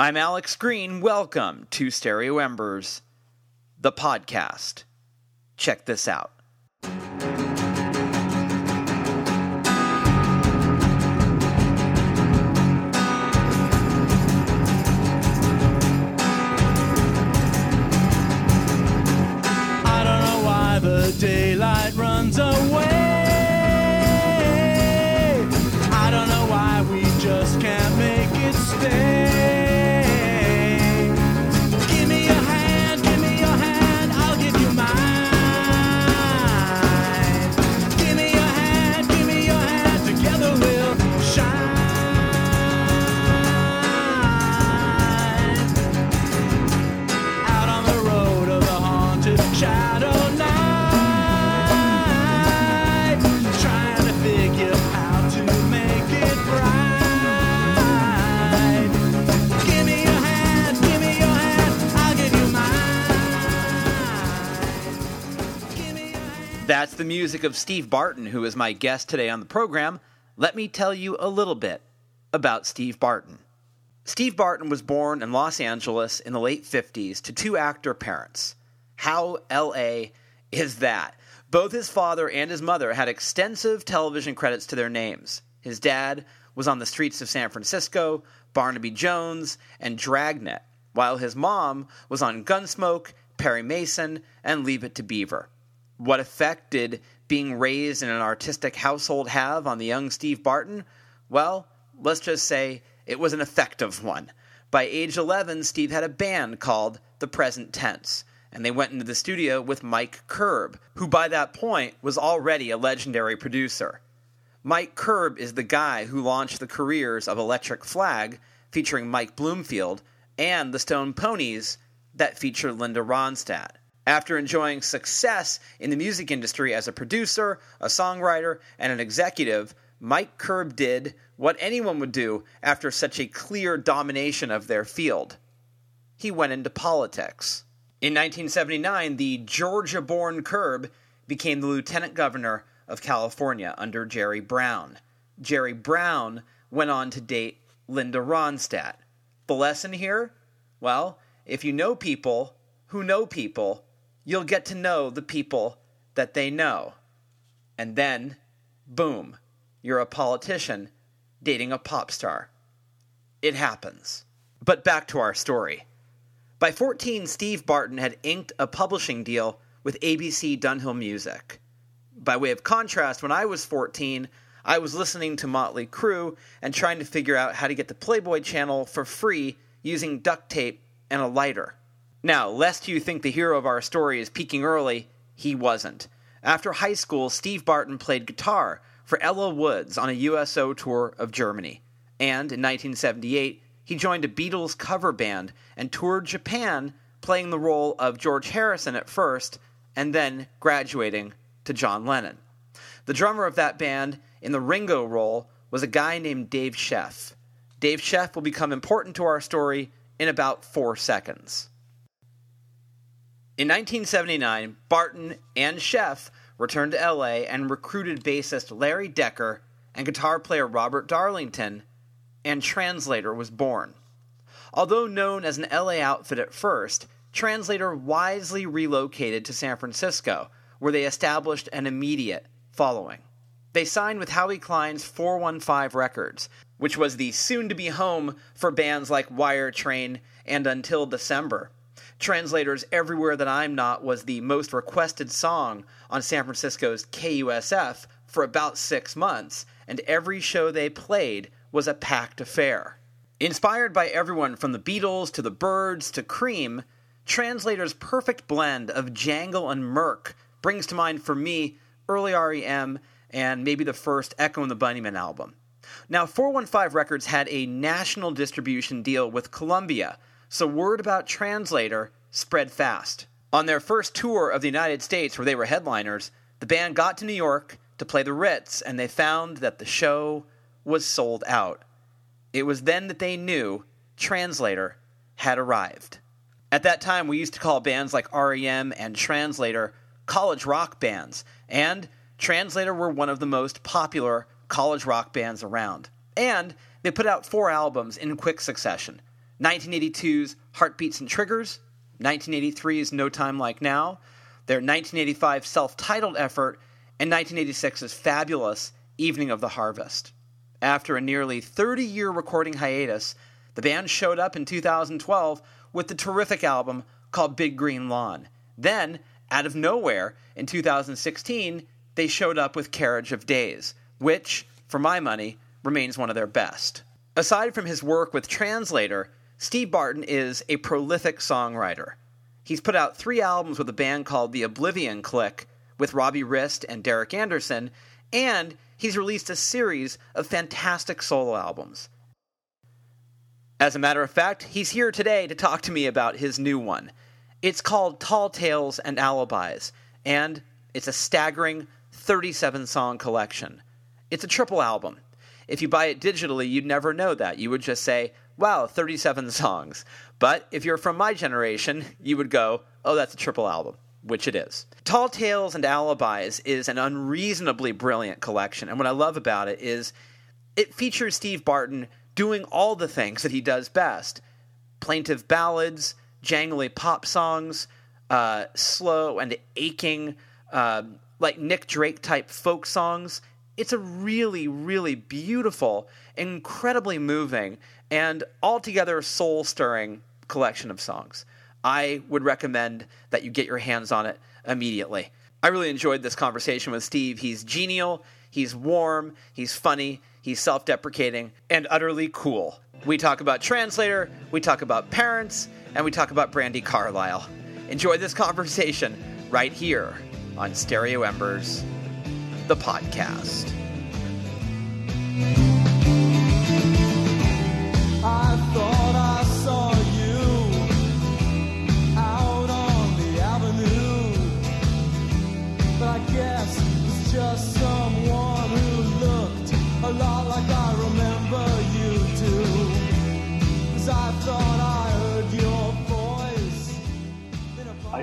I'm Alex Green. Welcome to Stereo Embers, the podcast. Check this out. The music of Steve Barton, who is my guest today on the program. Let me tell you a little bit about Steve Barton. Steve Barton was born in Los Angeles in the late 50s to two actor parents. How LA is that? Both his father and his mother had extensive television credits to their names. His dad was on the streets of San Francisco, Barnaby Jones, and Dragnet, while his mom was on Gunsmoke, Perry Mason, and Leave It to Beaver. What effect did being raised in an artistic household have on the young Steve Barton? Well, let's just say it was an effective one. By age 11, Steve had a band called The Present Tense, and they went into the studio with Mike Curb, who by that point was already a legendary producer. Mike Curb is the guy who launched the careers of Electric Flag, featuring Mike Bloomfield, and the Stone Poneys, that featured Linda Ronstadt. After enjoying success in the music industry as a producer, a songwriter, and an executive, Mike Curb did what anyone would do after such a clear domination of their field. He went into politics. In 1979, the Georgia born Curb became the lieutenant governor of California under Jerry Brown. Jerry Brown went on to date Linda Ronstadt. The lesson here? Well, if you know people who know people, you'll get to know the people that they know. And then, boom, you're a politician dating a pop star. It happens. But back to our story. By 14, Steve Barton had inked a publishing deal with ABC Dunhill Music. By way of contrast, when I was 14, I was listening to Motley Crue and trying to figure out how to get the Playboy channel for free using duct tape and a lighter. Now, lest you think the hero of our story is peaking early, he wasn't. After high school, Steve Barton played guitar for Ella Woods on a USO tour of Germany. And in 1978, he joined a Beatles cover band and toured Japan, playing the role of George Harrison at first, and then graduating to John Lennon. The drummer of that band in the Ringo role was a guy named Dave Scheff. Dave Scheff will become important to our story in about four seconds. In 1979, Barton and Scheff returned to LA and recruited bassist Larry Dekker and guitar player Robert Darlington, and Translator was born. Although known as an LA outfit at first, Translator wisely relocated to San Francisco, where they established an immediate following. They signed with Howie Klein's 415 Records, which was the soon to be home for bands like Wire Train and Until December. Translators Everywhere That I'm Not was the most requested song on San Francisco's KUSF for about six months, and every show they played was a packed affair. Inspired by everyone from the Beatles to the Byrds to Cream, Translator's perfect blend of jangle and murk brings to mind for me early REM and maybe the first Echo and the Bunnymen album. Now, 415 Records had a national distribution deal with Columbia, so word about Translator spread fast. On their first tour of the United States, where they were headliners, the band got to New York to play the Ritz, and they found that the show was sold out. It was then that they knew Translator had arrived. At that time, we used to call bands like REM and Translator college rock bands, and Translator were one of the most popular college rock bands around. And they put out four albums in quick succession 1982's Heartbeats and Triggers, 1983's No Time Like Now, their 1985 self titled effort, and 1986's fabulous Evening of the Harvest. After a nearly 30 year recording hiatus, the band showed up in 2012 with the terrific album called Big Green Lawn. Then, out of nowhere, in 2016, they showed up with Carriage of Days, which, for my money, remains one of their best. Aside from his work with Translator, Steve Barton is a prolific songwriter. He's put out three albums with a band called The Oblivion Click with Robbie Rist and Derek Anderson, and he's released a series of fantastic solo albums. As a matter of fact, he's here today to talk to me about his new one. It's called Tall Tales and Alibis, and it's a staggering 37 song collection. It's a triple album. If you buy it digitally, you'd never know that. You would just say, wow, 37 songs. But if you're from my generation, you would go, oh, that's a triple album, which it is. Tall Tales and Alibis is an unreasonably brilliant collection. And what I love about it is it features Steve Barton doing all the things that he does best plaintive ballads, jangly pop songs, uh, slow and aching, uh, like Nick Drake type folk songs. It's a really, really beautiful, incredibly moving, and altogether soul stirring collection of songs. I would recommend that you get your hands on it immediately. I really enjoyed this conversation with Steve. He's genial, he's warm, he's funny, he's self deprecating, and utterly cool. We talk about Translator, we talk about parents, and we talk about Brandi Carlile. Enjoy this conversation right here on Stereo Embers, the podcast.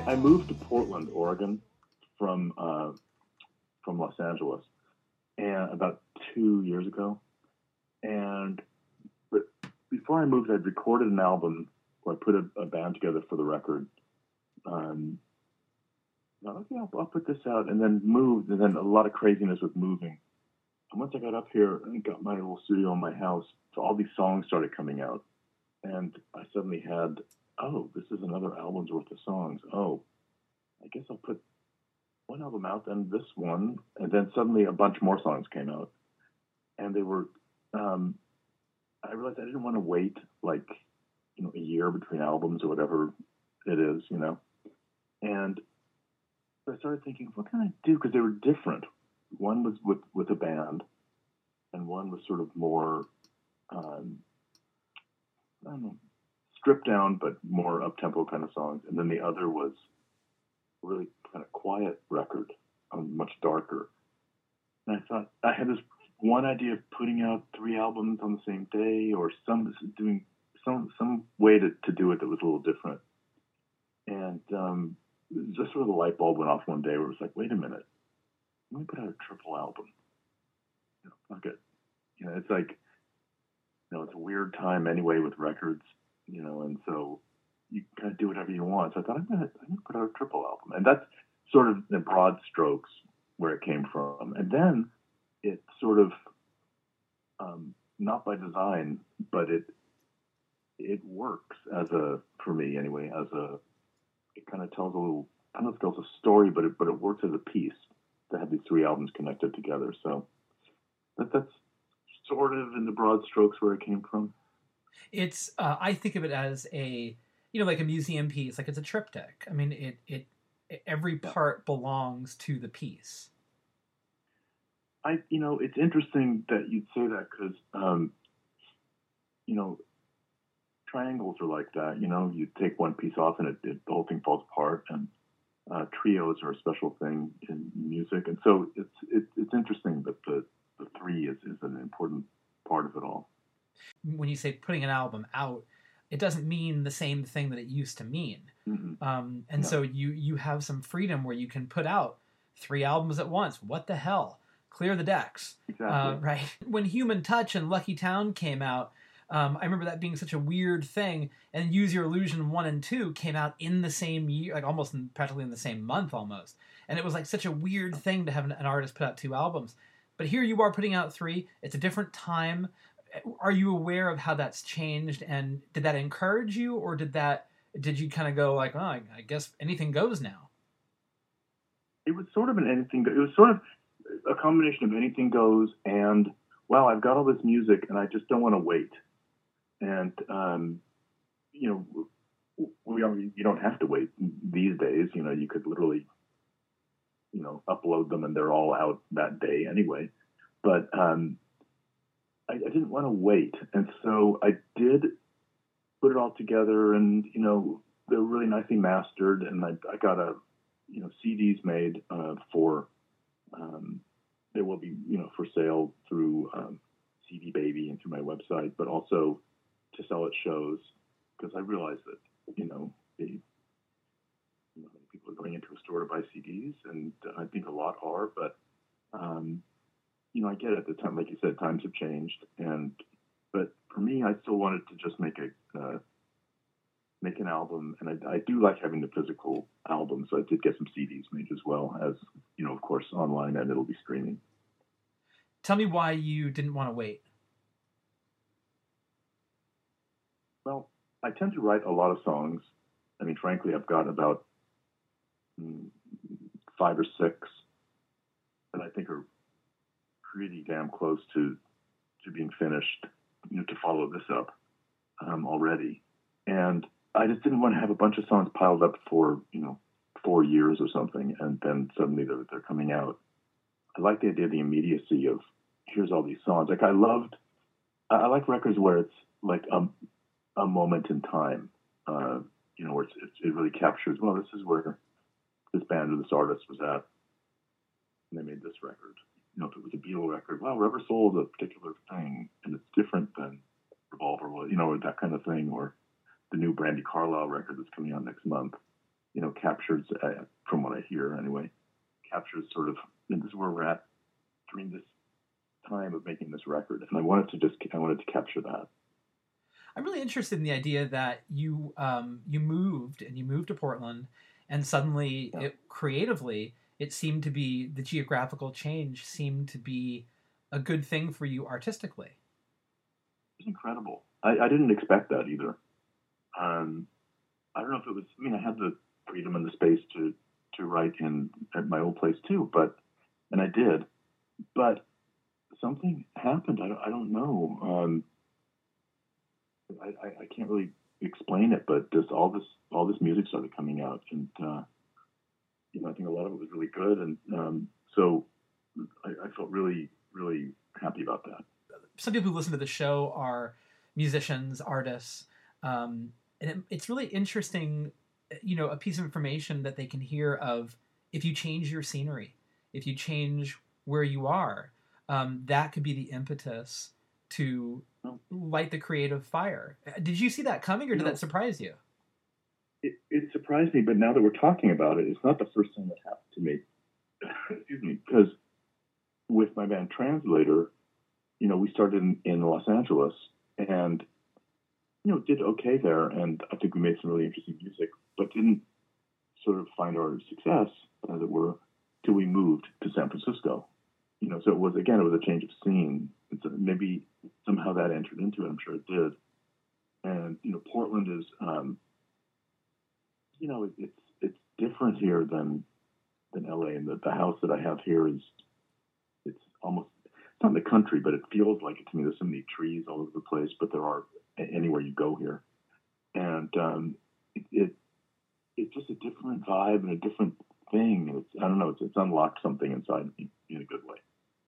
I moved to Portland, Oregon, from uh, from Los Angeles, and about two years ago. And but before I moved, I'd recorded an album where I put a, a band together for the record. Um, thought, okay, I'll, I'll put this out, and then moved, and then a lot of craziness with moving. And once I got up here and got my little studio in my house, so all these songs started coming out, and I suddenly had, oh, this is another album's worth of songs. Oh, I guess I'll put one album out, then this one, and then suddenly a bunch more songs came out, and they were. Um, I realized I didn't want to wait like you know a year between albums or whatever it is, you know, and so I started thinking, what can I do? Because they were different. One was with with a band, and one was sort of more. Um, I don't know, stripped down but more up tempo kind of songs, and then the other was really kind of quiet record, um, much darker. And I thought I had this one idea of putting out three albums on the same day, or some doing some some way to, to do it that was a little different. And um, just sort of the light bulb went off one day where it was like, wait a minute, let me put out a triple album. You know, fuck it. You know, it's like, you know, it's a weird time anyway with records, you know, and so you kind of do whatever you want. So I thought I'm gonna, I'm gonna put out a triple album, and that's sort of in broad strokes where it came from. And then it sort of, um, not by design, but it it works as a for me anyway as a it kind of tells a little I don't know if it tells a story, but it but it works as a piece to have these three albums connected together. So that that's sort of in the broad strokes where it came from. it's uh, I think of it as a you know like a museum piece, like it's a triptych. I mean, it it every part belongs to the piece. I, you know, it's interesting that you'd say that because, um, you know, triangles are like that. You know, you take one piece off and it, it the whole thing falls apart. And uh, trios are a special thing in music, and so it's it's it's interesting that the the three is is an important part of it all. When you say putting an album out, it doesn't mean the same thing that it used to mean. Mhm. Um, and No. so you you have some freedom where you can put out three albums at once. What the hell? Clear the decks. Exactly. Uh, right. When Human Touch and Lucky Town came out, Um, I remember that being such a weird thing. And Use Your Illusion one and two came out in the same year, like almost in, practically in the same month, almost. And it was like such a weird thing to have an, an artist put out two albums. But here you are putting out three. It's a different time. Are you aware of how that's changed? And did that encourage you, or did that did you kind of go like, oh, I, I guess anything goes now? It was sort of an anything. It was sort of a combination of anything goes and wow, I've got all this music and I just don't want to wait. And um, you know, we are, you don't have to wait these days. You know, you could literally, you know, upload them and they're all out that day anyway. But um, I, I didn't want to wait, and so I did put it all together, and you know, they're really nicely mastered, and I, I got a, you know, CDs made uh, for. Um, they will be, you know, for sale through um, CD Baby and through my website, but also to sell at shows because I realize that, you know, you know, people are going into a store to buy CDs, and I think a lot are, but um, you know, I get it. The time, like you said, times have changed, and but for me, I still wanted to just make a uh, make an album, and I, I, do like having the physical album. So I did get some CDs made as well as you know, of course, online, and it'll be streaming. Tell me why you didn't want to wait. Well, I tend to write a lot of songs. I mean, frankly, I've got about mm, five or six that I think are pretty damn close to to being finished. You know, to follow this up um, already, and I just didn't want to have a bunch of songs piled up for you know four years or something, and then suddenly they're, they're coming out. I like the idea of the immediacy of here's all these songs. Like I loved, I, I like records where it's like a, a moment in time. Uh, you know, where it, it really captures. Well, this is where this band or this artist was at, and they made this record you know, if it was a Beatle record, well, Rubber Soul is a particular thing, and it's different than Revolver was, you know, or that kind of thing, or the new Brandi Carlile record that's coming out next month, you know, captures, uh, from what I hear anyway, captures sort of, and this is where we're at during this time of making this record, and I wanted to just, I wanted to capture that. I'm really interested in the idea that you um, you moved and you moved to Portland, and suddenly yeah. it creatively it seemed to be the geographical change seemed to be a good thing for you artistically. It's incredible. I, I didn't expect that either. Um, I don't know if it was. I mean, I had the freedom and the space to to write in at my old place too, but and I did, but something happened. I don't, I don't know. Um, I, I, can't really explain it, but just all this all this music started coming out, and uh, you know, I think a lot of it was really good, and um, so I, I, felt really, really happy about that. Some people who listen to the show are musicians, artists, um, and it, it's really interesting. You know, a piece of information that they can hear of if you change your scenery, if you change where you are, um, that could be the impetus to. Light the creative fire. Uh, did you see that coming, or did no. that surprise you? it, it surprised me, but now that we're talking about it, it's not the first thing that happened to me. Excuse me, because with my band Translator, you know, we started in, in Los Angeles and you know did okay there, and I think we made some really interesting music, but didn't sort of find our success, as it were, till we moved to San Francisco. You know, so it was again, it was a change of scene. It's a, maybe somehow that entered into it. I'm sure it did. And you know, Portland is um, you know, it's it's different here than than LA, and the, the house that I have here is it's almost it's not in the country, but it feels like it to me. There's so many trees all over the place, but there are anywhere you go here, and um, it, it it's just a different vibe and a different thing. It's I don't know. It's, it's unlocked something inside me in a good way.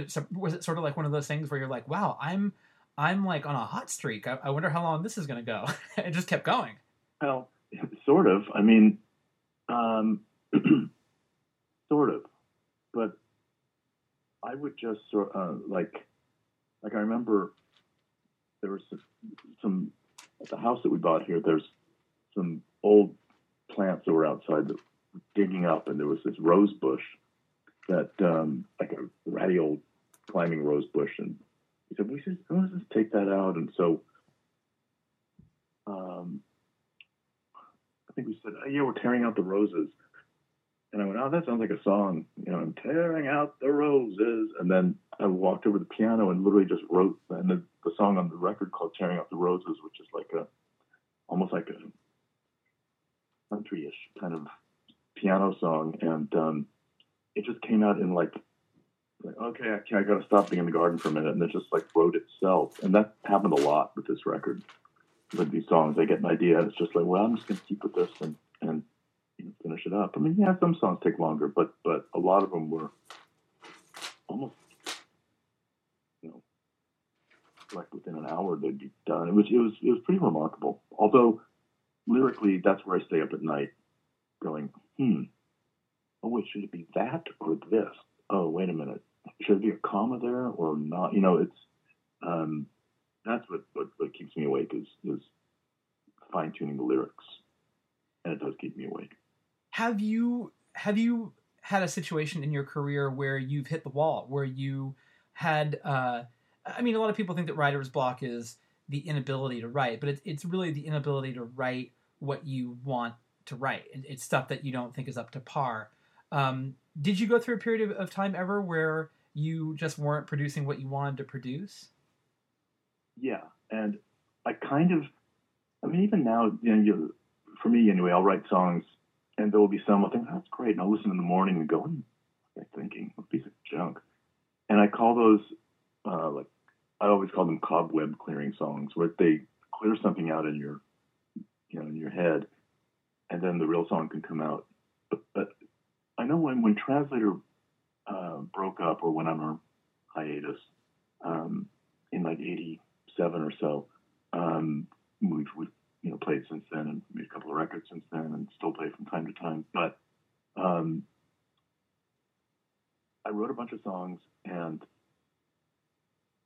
So was it sort of like one of those things where you're like, wow, I'm I'm like on a hot streak. I, I wonder how long this is going to go. it just kept going. Well, sort of. I mean, um, sort of, but I would just sort uh, like, like I remember there was some at the house that we bought here. There's some old plants that were outside that were digging up, and there was this rose bush that, um, like a ratty old climbing rose bush, and he said, "We should let's just take that out." And so um, I think we said, oh, "Yeah, we're tearing out the roses," and I went, "Oh, that sounds like a song." You know, I'm tearing out the roses, and then I walked over to the piano and literally just wrote and the, the song on the record called "Tearing Out the Roses," which is like a almost like a country-ish kind of piano song, and um, it just came out in like, like okay, I, I got to stop being in the garden for a minute, and it just like wrote itself, and that happened a lot with this record. With these songs, I get an idea, and it's just like, well, I'm just going to keep with this and and you know, finish it up. I mean, yeah, some songs take longer, but but a lot of them were almost, you know, like within an hour they'd be done. It was it was it was pretty remarkable. Although lyrically, that's where I stay up at night, going, hmm, oh wait, should it be that or this? Oh, wait a minute, should it be a comma there or not? You know, it's um, that's what, what what keeps me awake is is fine tuning the lyrics, and it does keep me awake. Have you have you had a situation in your career where you've hit the wall, where you had? Uh, I mean, a lot of people think that writer's block is the inability to write, but it's it's really the inability to write what you want to write. It- It's stuff that you don't think is up to par. Um, did you go through a period of, of time ever where you just weren't producing what you wanted to produce? Yeah, and I kind of, I mean, even now, you know, you, for me anyway, I'll write songs, and there will be some I'll think that's great, and I'll listen in the morning and go, "Hmm, what am I thinking? What piece of junk? And I call those uh, like I always call them cobweb clearing songs, where they clear something out in your, you know, in your head, and then the real song can come out. But, but I know when when Translator uh, broke up or went on a hiatus um, in like '87 or so, um, we've, we've you know played since then and made a couple of records since then and still play from time to time. But um, I wrote a bunch of songs and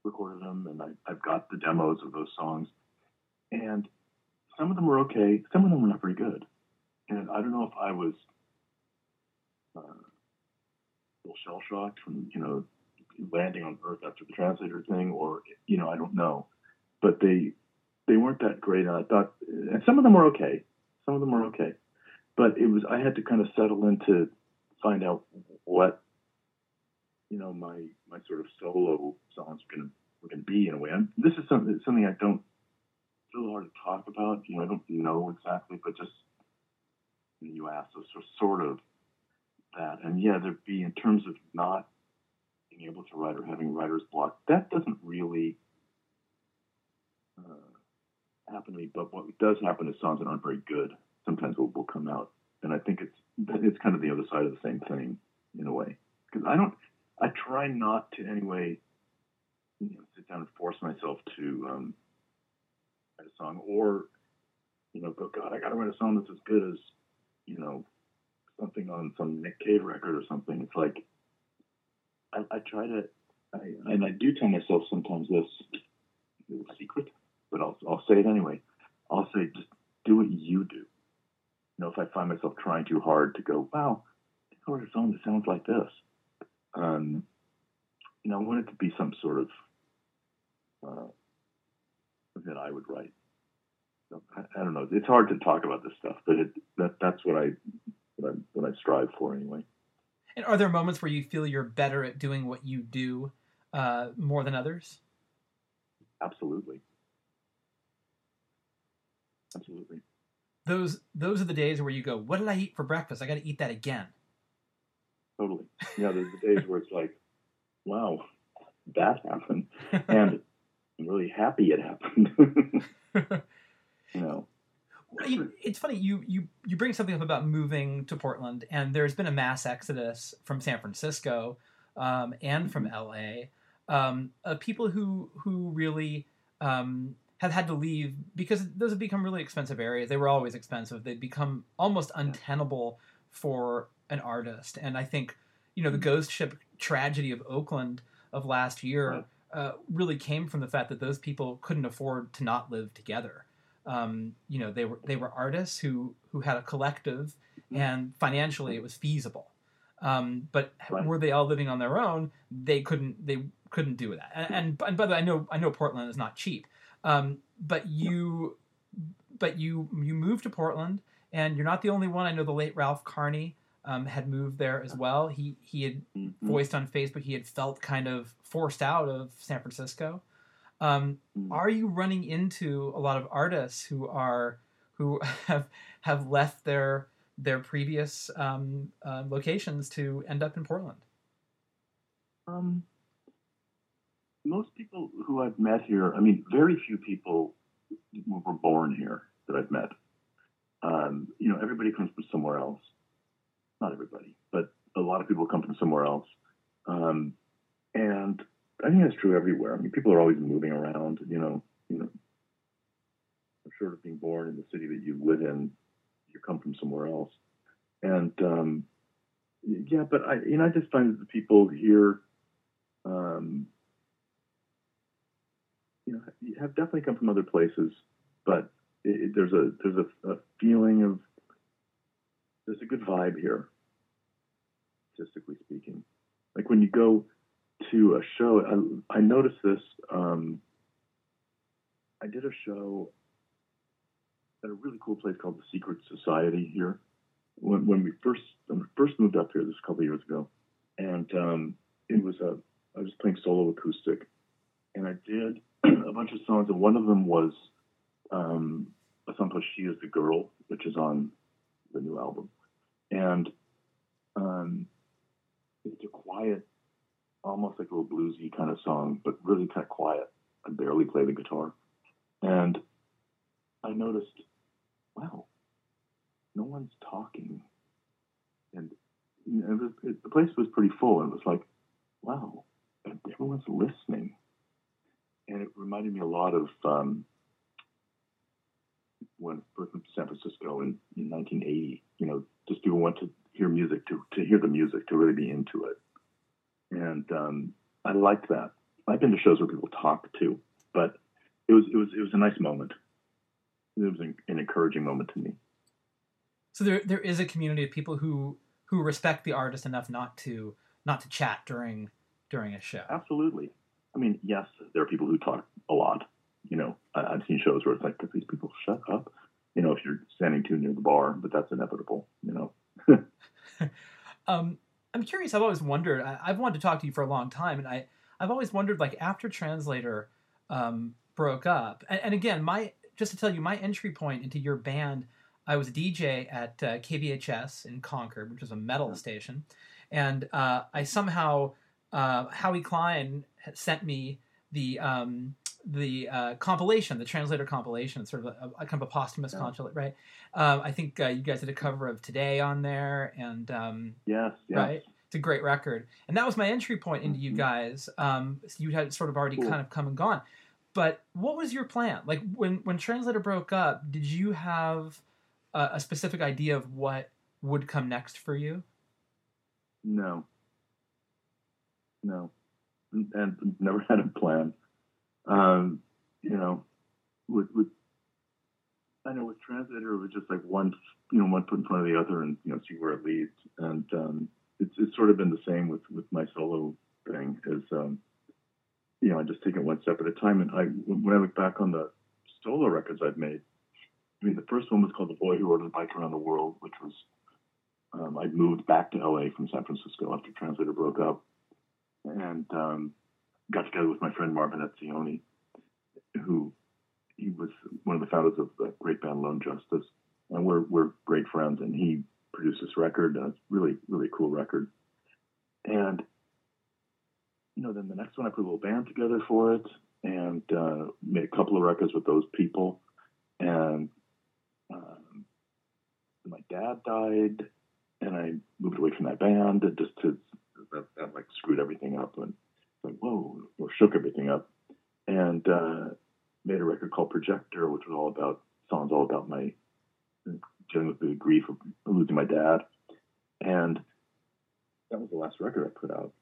recorded them, and I, I've got the demos of those songs. And some of them were okay, some of them were not very good. And I don't know if I was Uh, little shell shocked from you know landing on Earth after the translator thing, or you know I don't know, but they they weren't that great. And I thought, and some of them were okay, some of them were okay, but it was I had to kind of settle into find out what you know my my sort of solo songs were gonna were gonna be in a way. And this is something something I don't it's really hard to talk about. You know, I don't know exactly, but just you ask, so sort of that. And yeah, there'd be in terms of not being able to write or having writer's block. That doesn't really uh, happen to me. But what does happen is songs that aren't very good sometimes will, will come out, and I think it's it's kind of the other side of the same thing in a way. Because I don't, I try not to anyway, you know, sit down and force myself to um, write a song or you know go God I got to write a song that's as good as you know something on some Nick Cave record or something. It's like I, I try to, I, and I do tell myself sometimes this little secret, but I'll I'll say it anyway. I'll say just do what you do. You know, if I find myself trying too hard to go, wow, I wrote a song that sounds like this. Um, you know, I want it to be some sort of uh, that I would write. I, I don't know. It's hard to talk about this stuff, but it, that that's what I what I, what I strive for anyway. And are there moments where you feel you're better at doing what you do uh, more than others? Absolutely. Absolutely. Those those are the days where you go, "What did I eat for breakfast? I got to eat that again." Totally. Yeah, there's the days where it's like, wow, that happened. And I'm really happy it happened. you know. You- it's funny you you you bring something up about moving to Portland, and there's been a mass exodus from San Francisco um, and from LA um, of people who who really um, have had to leave because those have become really expensive areas. They were always expensive. They've become almost untenable for an artist, and I think you know the ghost ship tragedy of Oakland of last year uh, really came from the fact that those people couldn't afford to not live together um, you know they were they were artists who who had a collective Mhm. and financially it was feasible um, but Right. were they all living on their own they couldn't they couldn't do that and, and, and by the way i know i know portland is not cheap um, but you but you you moved to Portland, and you're not the only one. I know the late Ralph Carney um, had moved there as well. He he had Mhm. voiced on Facebook he had felt kind of forced out of San Francisco. Um, Mhm. are you running into a lot of artists who are who have have left their their previous um, uh, locations to end up in Portland? Um, most people who I've met here, I mean, very few people were born here that I've met. Um, you know, everybody comes from somewhere else. Not everybody, but a lot of people come from somewhere else. Um, and I think that's true everywhere. I mean, people are always moving around. You know, you know, short of being born in the city that you live in, you come from somewhere else. And um, yeah, but I, you know, I just find that the people here, um, you know, have definitely come from other places, but it, it- there's a there's a, a feeling of there's a good vibe here, statistically speaking. Like when you go to a show, I, I noticed this. Um, I did a show at a really cool place called the Secret Society here. When, when we first when we first moved up here, this a couple of years ago, and um, it was a I was playing solo acoustic, and I did a bunch of songs, and one of them was um, a song called "She Is the Girl," which is on the new album, and um, it's a quiet, almost like a little bluesy kind of song, but really kind of quiet. I barely play the guitar, and I noticed, wow, no one's talking, and you know, it was, it, the place was pretty full, and it was like, wow, everyone's listening, and it reminded me a lot of um, when San Francisco in, in 1980. You know, just people went to hear music to to hear the music to really be into it, and um, I liked that. I've been to shows where people talk too, but it was it was it was a nice moment. It was an, an encouraging moment to me. So there there is a community of people who who respect the artist enough not to not to chat during during a show. Absolutely. I mean, yes, there are people who talk a lot. You know, I, I've seen shows where it's like, these people shut up? You know, if you're standing too near the bar, but that's inevitable. You know. Um, I'm curious. I've always wondered. I, I've wanted to talk to you for a long time, and I I've always wondered like after Translator um, broke up, and, and again, my just to tell you, my entry point into your band, I was a DJ at uh, KVHS in Concord, which was a metal station, and uh, I somehow uh, Howie Klein sent me the um, the uh, compilation, the translator compilation. It's sort of a, a kind of a posthumous Yeah. compilation, right? Um, I think uh, you guys did a cover of Today on there, and um, Yes. yes. right? It's a great record, and that was my entry point into you Mhm. guys. Um, so you had sort of already Cool. kind of come and gone, but what was your plan? Like when when Translator broke up, did you have a, a specific idea of what would come next for you? No. No. And never had a plan. Um, you know, with, with I know with Translator it was just like one, you know, one foot in front of the other, and you know, see where it leads. And um, it's it's sort of been the same with with my solo thing. Is um, you know, I just take it one step at a time. And I when I look back on the solo records I've made, I mean, the first one was called "The Boy Who Rode a Bike Around the World," which was um, I moved back to LA from San Francisco after Translator broke up, and um, got together with my friend Marvin Etzioni, who he was one of the founders of the great band Lone Justice, and we're we're great friends. And he produced this record, and it's really really cool record. And you know, then the next one I put a little band together for it, and uh, made a couple of records with those people, and um, my dad died, and I moved away from that band and just to that, that like screwed everything up and like whoa shook everything up and uh, made a record called Projector, which was all about songs all about my dealing with the grief of losing my dad, and that was the last record I put out,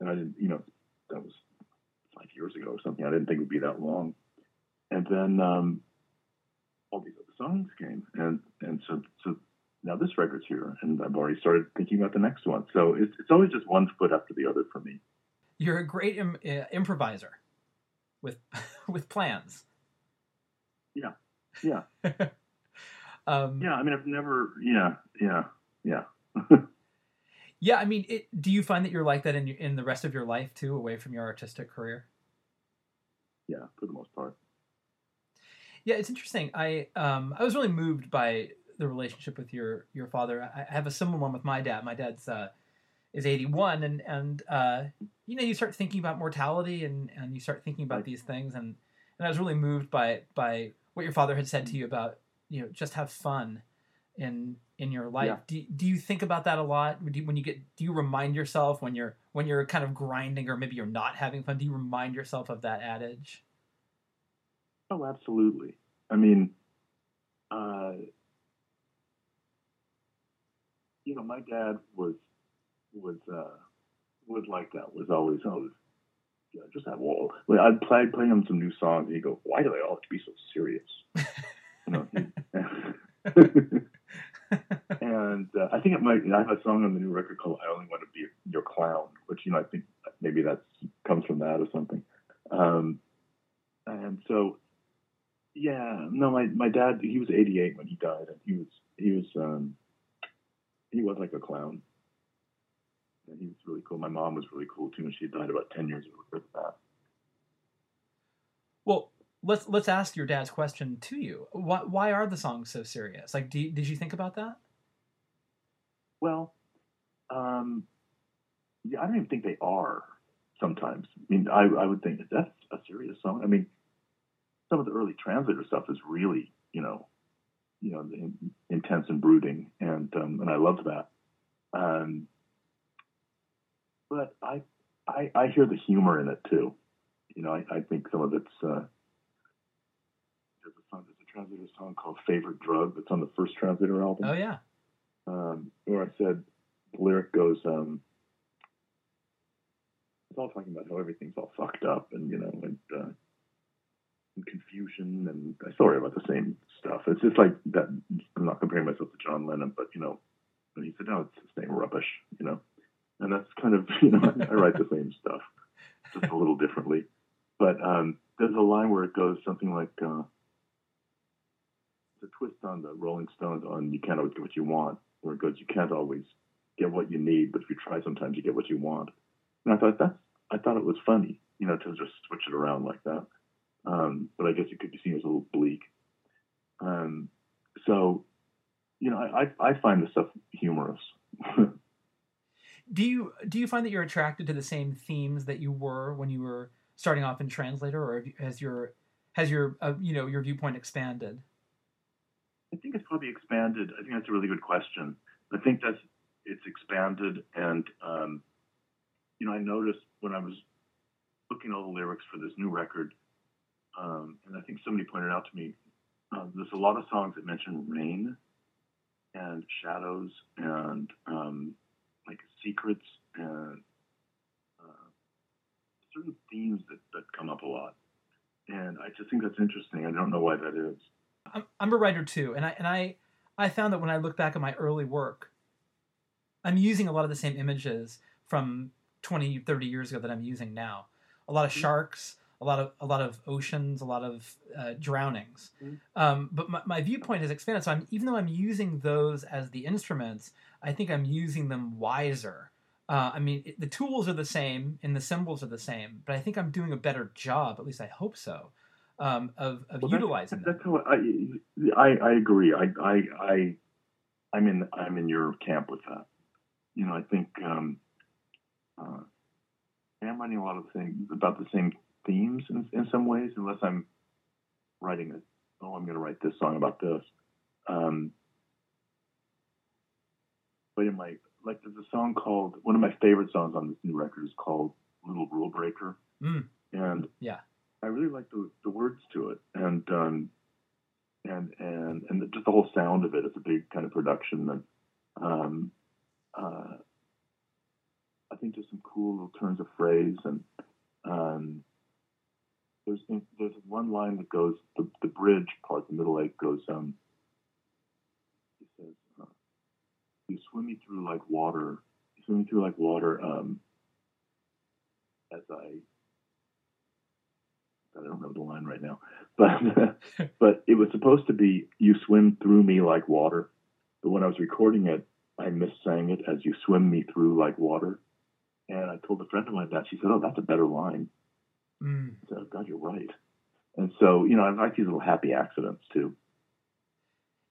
and I didn't you know that was five years ago or something. I didn't think it would be that long, and then um, all these other songs came, and and so so now this record's here, and I've already started thinking about the next one. So it's it's always just one foot after the other for me. You're a great Im- uh, improviser with with plans. Yeah. Yeah. um, Yeah. I mean, I've never. Yeah. Yeah. Yeah. yeah. I mean, it, do you find that you're like that in in the rest of your life too, away from your artistic career? Yeah. For the most part. Yeah, it's interesting. I um I was really moved by the relationship with your your father. I, I have a similar one with my dad. My dad's uh, is eighty one, and and uh, you know you start thinking about mortality and and you start thinking about these things, and and I was really moved by by what your father had said to you about you know just have fun in in your life. Yeah. Do do you think about that a lot? Do you, when you get do you remind yourself when you're when you're kind of grinding or maybe you're not having fun? Do you remind yourself of that adage? Oh, absolutely. I mean, uh, you know, my dad was was uh, was like that. Was always always know, just that all. Like, I'd play play him some new songs, and he'd go, "Why do they all have to be so serious?" you know. and uh, I think it might. I have a song on the new record called "I Only Want to Be Your Clown," which you know I think maybe that comes from that or something. Um, and so, yeah, no, my my dad he was 88 when he died, and he was he was um, he was like a clown. And he was really cool. My mom was really cool too, and she died about 10 years before that. Well, let's let's ask your dad's question to you. Why why are the songs so serious? Like, do you, did you think about that? Well, um, yeah, I don't even think they are. Sometimes, I mean, I I would think that that's a serious song. I mean, some of the early translator stuff is really, you know, you know, intense and brooding, and um, and I loved that. Um, but I, I I hear the humor in it too. You know, I, I think some of it's uh, there's a song, there's a translator song called "Favorite Drug" that's on the first translator album Oh yeah, um, where I said the lyric goes, um, it's all talking about how everything's all fucked up and you know and, uh, and confusion and I sorry about the same stuff. It's just like that. I'm not comparing myself to John Lennon, but you know, and he said, no, it's the same rubbish, you know, and that's kind of you know I write the same stuff just a little differently. But um, there's a line where it goes something like. Uh, a twist on the Rolling Stones on "You Can't Always Get What You Want," where it goes, "You can't always get what you need, but if you try, sometimes you get what you want." And I thought that's, I thought it was funny, you know, to just switch it around like that. Um, but I guess it could be seen as a little bleak. Um, so, you know, I, I find this stuff humorous. do you do you find that you're attracted to the same themes that you were when you were starting off in translator, or has your has your uh, you know your viewpoint expanded? I think it's probably expanded. I think that's a really good question. I think that's it's expanded, and um, you know, I noticed when I was looking at all the lyrics for this new record, um, and I think somebody pointed out to me, um, there's a lot of songs that mention rain and shadows and um, like secrets and uh, certain themes that, that come up a lot. And I just think that's interesting. I don't know why that is. I'm, I'm a writer too, and I and I I found that when I look back at my early work, I'm using a lot of the same images from 20, 30 years ago that I'm using now. A lot of sharks, a lot of a lot of oceans, a lot of uh, drownings. Mhm. Um, but my, my viewpoint has expanded. So I'm even though I'm using those as the instruments, I think I'm using them wiser. Uh, I mean, it, the tools are the same and the symbols are the same, but I think I'm doing a better job. At least I hope so. Um, of of Well, that's- utilizing them. That's how I, I I agree. I I I I'm in I'm in your camp with that. You know, I think um, uh, I am writing a lot of things about the same themes in, in some ways, unless I'm writing a oh I'm going to write this song about this. Um, but in my like there's a song called one of my favorite songs on this new record is called Little Rule Breaker, Mm. and Yeah. I really like the, the words to it, and um, and and and just the whole sound of it. It's a big kind of production, and um, uh, I think just some cool little turns of phrase, and um, there's there's one line that goes the the bridge part, the middle eight goes. Um, he says, uh, "You swim me through like water, you swim me through like water." Um, as I I don't know the line right now, but but it was supposed to be "You swim through me like water," but when I was recording it, I missang it as "You swim me through like water," and I told a friend of mine that. She said, "Oh, that's a better line." Mm. "Oh God, you're right." And so you know, I like these little happy accidents too.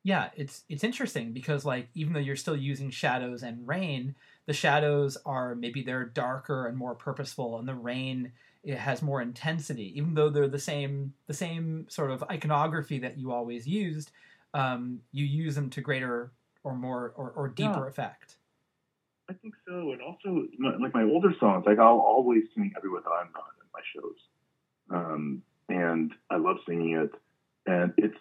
Yeah, it's it's interesting because like even though you're still using shadows and rain, the shadows are maybe they're darker and more purposeful, and the rain it has more intensity. Even though they're the same the same sort of iconography that you always used, um, you use them to greater or more or, or deeper Yeah. effect. I think so, and also my, like my older songs, like I'll always sing "Everywhere That I'm Not" shows, um, and I love singing it, and it's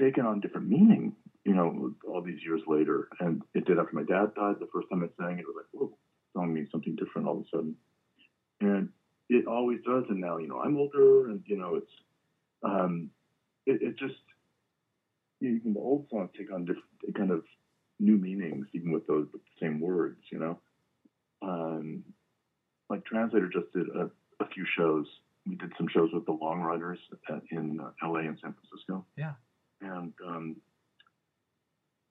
taken on different meaning, you know, all these years later. And it did after my dad died. The first time I sang it, it was like, whoa, song means something different all of a sudden, and it always does. And now, you know, I'm older, and you know, it's um, it, it just even the old songs take on different kind of new meanings, even with those same words, you know. Um, like Translator just did a, a few shows. We did some shows with the Long Ryders at, in uh, L.A. and San Francisco. Yeah. And um,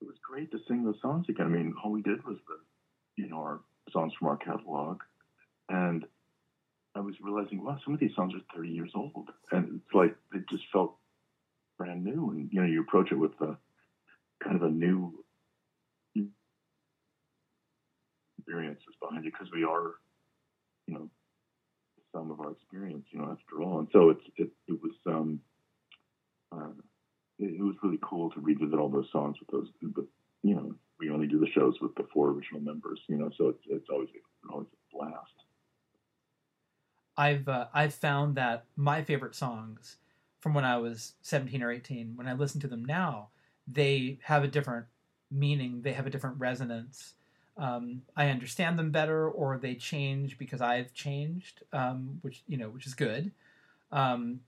it was great to sing those songs again. I mean, all we did was the, you know, our songs from our catalog, and I was realizing, wow, some of these songs are 30 years old, and it's like it just felt brand new. And you know, you approach it with a kind of a new experiences behind it because we are, you know, some of our experience, you know, after all. And so it's it it was um uh, it, it was really cool to revisit all those songs with those, but you know, we only do the shows with the four original members, you know, so it's it's always always a blast. I've uh, I've found that my favorite songs from when I was 17 or 18, when I listen to them now, they have a different meaning. They have a different resonance. Um, I understand them better, or they change because I've changed, um, which you know, which is good. Um,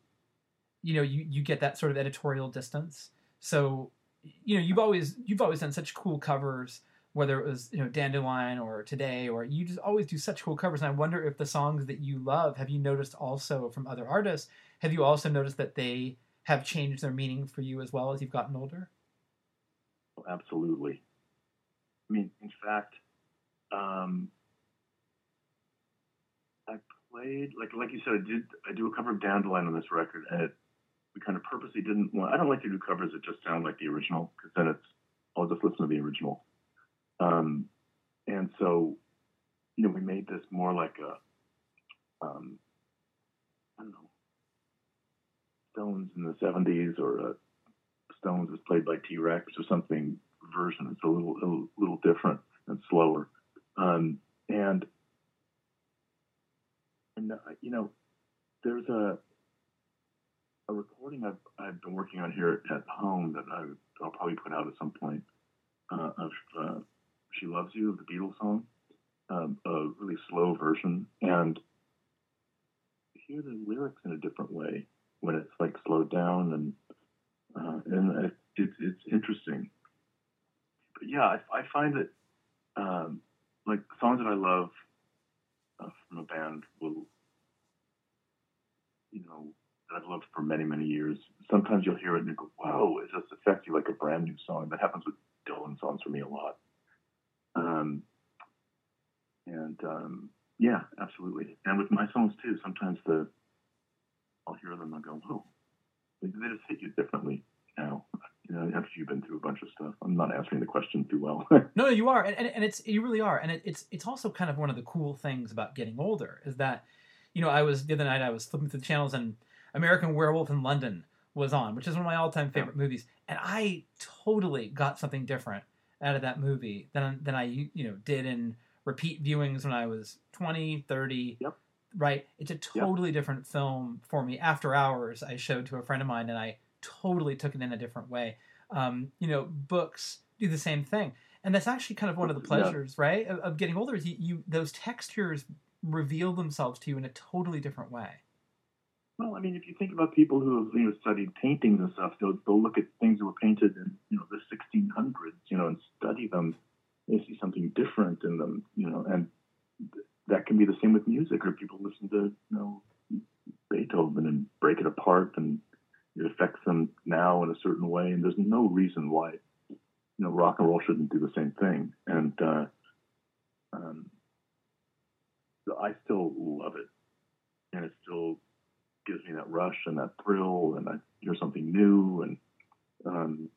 you know, you you get that sort of editorial distance. So, you know, you've always you've always done such cool covers whether it was you know dandelion or today or you just always do such cool covers and i wonder if the songs that you love have you noticed also from other artists have you also noticed that they have changed their meaning for you as well as you've gotten older Oh, absolutely. I mean, in fact, um, I played like like you said, I did I do a cover of Dandelion on this record, and it we kind of purposely didn't want. I don't like to do covers that just sound like the original because then it's I'll just listen to the original. Um, and so, you know, we made this more like a um, I don't know, Stones in the '70s or a Stones was played by T Rex or something version. It's a little a little different and slower. Um, and and uh, you know, there's a a recording I've I've been working on here at home that I, I'll probably put out at some point uh, of uh, "She Loves You" of the Beatles song, um, a really slow version, and hear the lyrics in a different way when it's like slowed down and uh, and it, it, it's interesting. But yeah, I, I find that um, like songs that I love uh, from a band will, you know, that I've loved for many many years. Sometimes you'll hear it and you go, "Whoa!" It just affects you like a brand new song. That happens with Dylan songs for me a lot. Um, and um, yeah, absolutely. And with my songs too. Sometimes the I'll hear them and go, "Whoa!" They just hit you differently now. You know, after you've been through a bunch of stuff. I'm not answering the question too well. no no you are. And, and, and it's you really are. And it, it's it's also kind of one of the cool things about getting older is that you know i was the other night i was flipping through the channels and american werewolf in london was on which is one of my all-time favorite movies. And i totally got something different out of that movie than than i you know did in repeat viewings when i was 20 30 Yep. right? It's a totally different film for me. After hours i showed to a friend of mine and i totally took it in a different way um, you know books do the same thing and that's actually kind of one of the Yeah. pleasures right of, of getting older is you, you those textures reveal themselves to you in a totally different way Well, I mean, if you think about people who have you know studied paintings and stuff, they'll they'll look at things that were painted in you know the 1600s, you know, and study them. They see something different in them, you know, and th- that can be the same with music. Or people listen to you know Beethoven and break it apart and way, and there's no reason why you know rock and roll shouldn't do the same thing. And uh, um, I still love it, and it still gives me that rush and that thrill, and I hear something new, and um,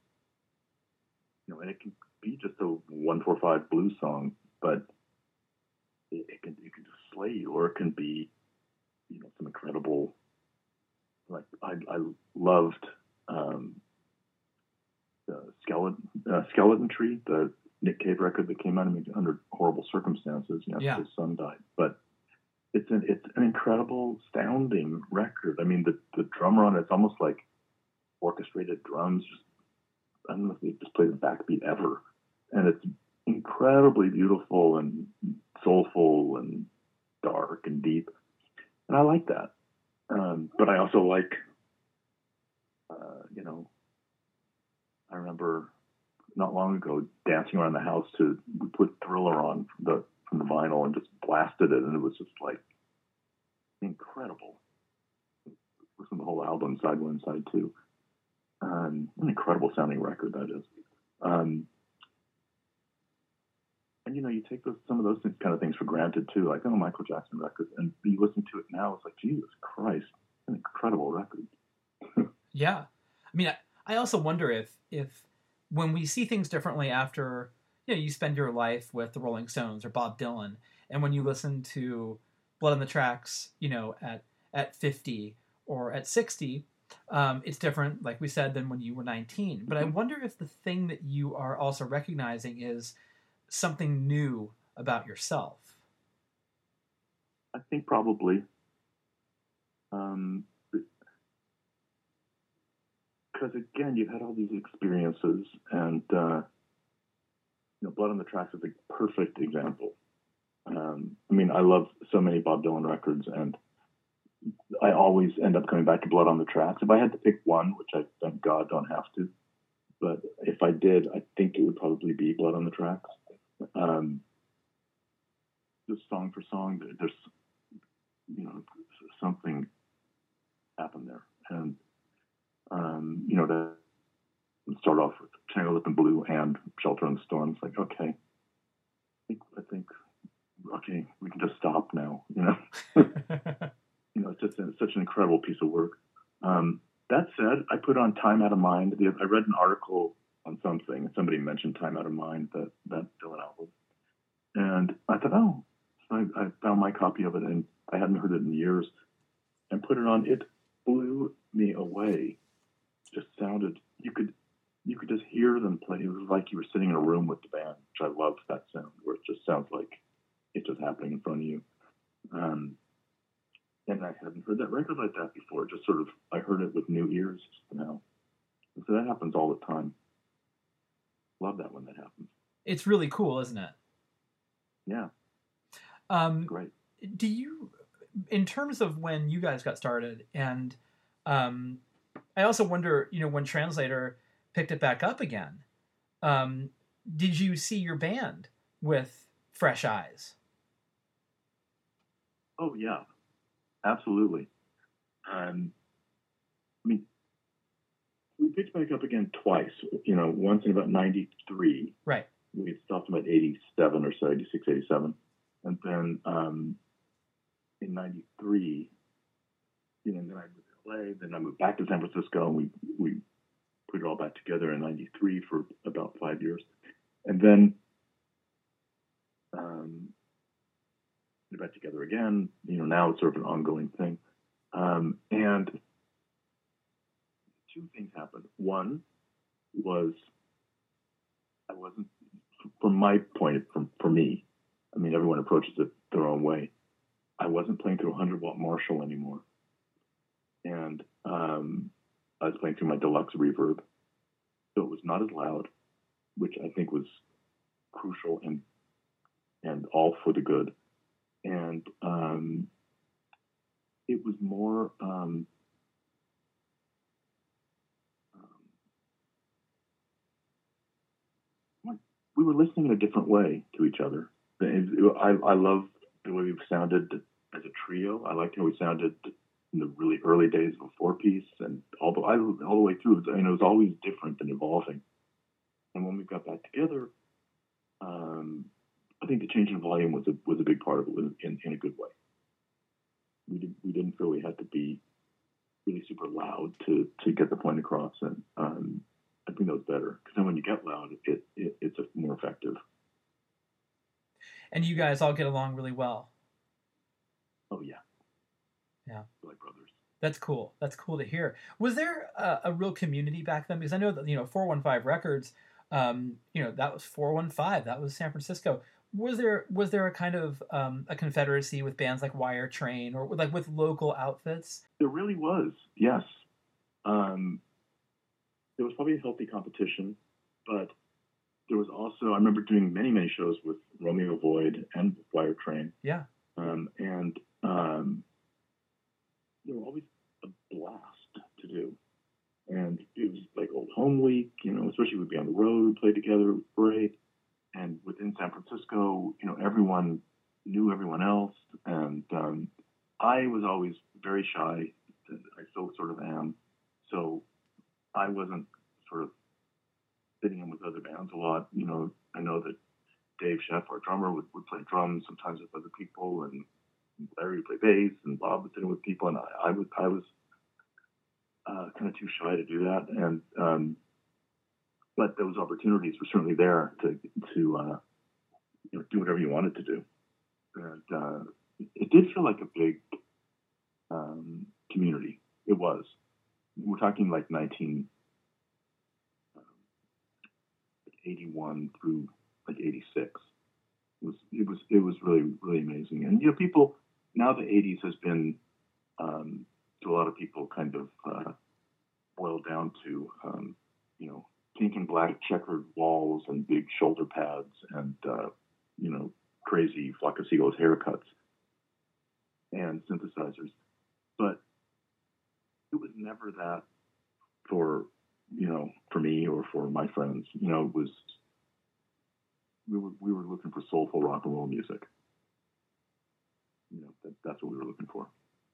you know, and it can be just a one four five blues song, but it, it can it can just slay you, or it can be you know some incredible. Like I, I loved um, the skeleton uh, skeleton tree, the Nick Cave record that came out I mean, under horrible circumstances. You know, Yeah. his son died, but it's an it's an incredible, sounding record. I mean, the the drummer on it's almost like orchestrated drums. Just I don't know if they just play the backbeat ever, and it's incredibly beautiful and soulful and dark and deep, and I like that. Um, but I also like, uh, you know, I remember not long ago dancing around the house to we put Thriller on from the from the vinyl and just blasted it, and it was just like incredible. Listen to the whole album, side one, side two. Um, an incredible sounding record that is. Um, and you know, you take those, some of those kind of things for granted too, like oh, Michael Jackson record, and you listen to it now, it's like Jesus Christ, an incredible record. Yeah, I mean, I, I also wonder if if when we see things differently after you know you spend your life with the Rolling Stones or Bob Dylan, and when you listen to Blood on the Tracks, you know, at at fifty or at sixty, um, it's different, like we said, than when you were nineteen. But I wonder if the thing that you are also recognizing is something new about yourself. I think probably. Um, because again, you've had all these experiences, and uh, you know, Blood on the Tracks is a perfect example. Um, I mean, I love so many Bob Dylan records, and I always end up coming back to Blood on the Tracks. If I had to pick one, which I thank God don't have to, but if I did, I think it would probably be Blood on the Tracks. Um, just song for song, there's you know something happened there, and um, you know to start off with Tangled Up in Blue and Shelter in the Storm. It's like okay, I think, I think okay, we can just stop now. You know, you know, it's just a, such an incredible piece of work. Um, that said, I put on Time Out of Mind. I read an article on something, somebody mentioned Time Out of Mind, that that Dylan album, and I thought, oh, so I, I found my copy of it, and I hadn't heard it in years, and put it on. It blew me away. Just sounded you could you could just hear them play. It was like you were sitting in a room with the band, which I love that sound, where it just sounds like it's just happening in front of you. Um, and I hadn't heard that record like that before. Just sort of, I heard it with new ears now. And so that happens all the time. Love that when that happens. it's really cool, isn't it? Yeah, Um, great. do you in terms of when you guys got started and um i also wonder you know when translator picked it back up again um did you see your band with fresh eyes Oh yeah, absolutely. Um, we picked back up again twice. You know, once in about '93. right We had stopped about '87 or so, '86, '87, and then um, in '93, you know, then I moved to LA. Then I moved back to San Francisco, and we we put it all back together in '93 for about five years, and then. Um, put it back together again. You know, now it's sort of an ongoing thing. Um, and two things happened. One was I wasn't, from my point, from for me. I mean, everyone approaches it their own way. I wasn't playing through a 100 watt Marshall anymore, and um, I was playing through my deluxe reverb, so it was not as loud, which I think was crucial and and all for the good and um, it was more um, um, we were listening in a different way to each other. I, I love the way we sounded as a trio. I liked how we sounded in the really early days of a four piece, and all the all the way through. And it was always different and evolving. And when we got back together, um, I think the change in volume was a was a big part of it, in in a good way. We did we didn't feel we had to be really super loud to to get the point across, and um, I think that was better because then when you get loud, it, it it's more effective. And you guys all get along really well. Oh yeah, Yeah. like brothers. That's cool. That's cool to hear. Was there a, a real community back then? Because I know that you know 415 Records, um, you know that was 415. That was San Francisco. Was there was there a kind of um, a confederacy with bands like Wire Train or like with local outfits? There really was, yes. Um, there was probably a healthy competition, but there was also I remember doing many many shows with Romeo Void and Wire Train, Yeah. um, and um, they were always a blast to do. And it was like old home week, you know, especially we'd be on the road, we'd play together, it was great. And within San Francisco, you know, everyone knew everyone else. And um, I was always very shy. I still sort of am. So I wasn't sort of in with other bands a lot. You know, I know that Dave Scheff, our drummer, would, would play drums sometimes with other people, and Larry would play bass, and Bob would sit in with people, and I, I would I was uh, kind of too shy to do that, and um, but those opportunities were certainly there to to uh, you know do whatever you wanted to do, and uh, it did feel like a big um, community. It was. We're talking like 19- 81 through like 86. It was it was it was really really amazing. And you know, people now the 80s has been um, to a lot of people kind of uh, boiled down to um, you know pink and black checkered walls and big shoulder pads and uh, you know crazy flock of seagulls haircuts and synthesizers, but it was never that for you know for me or for my friends. You know, it was we were we were looking for soulful rock and roll music. You know, that, that's what we were looking for.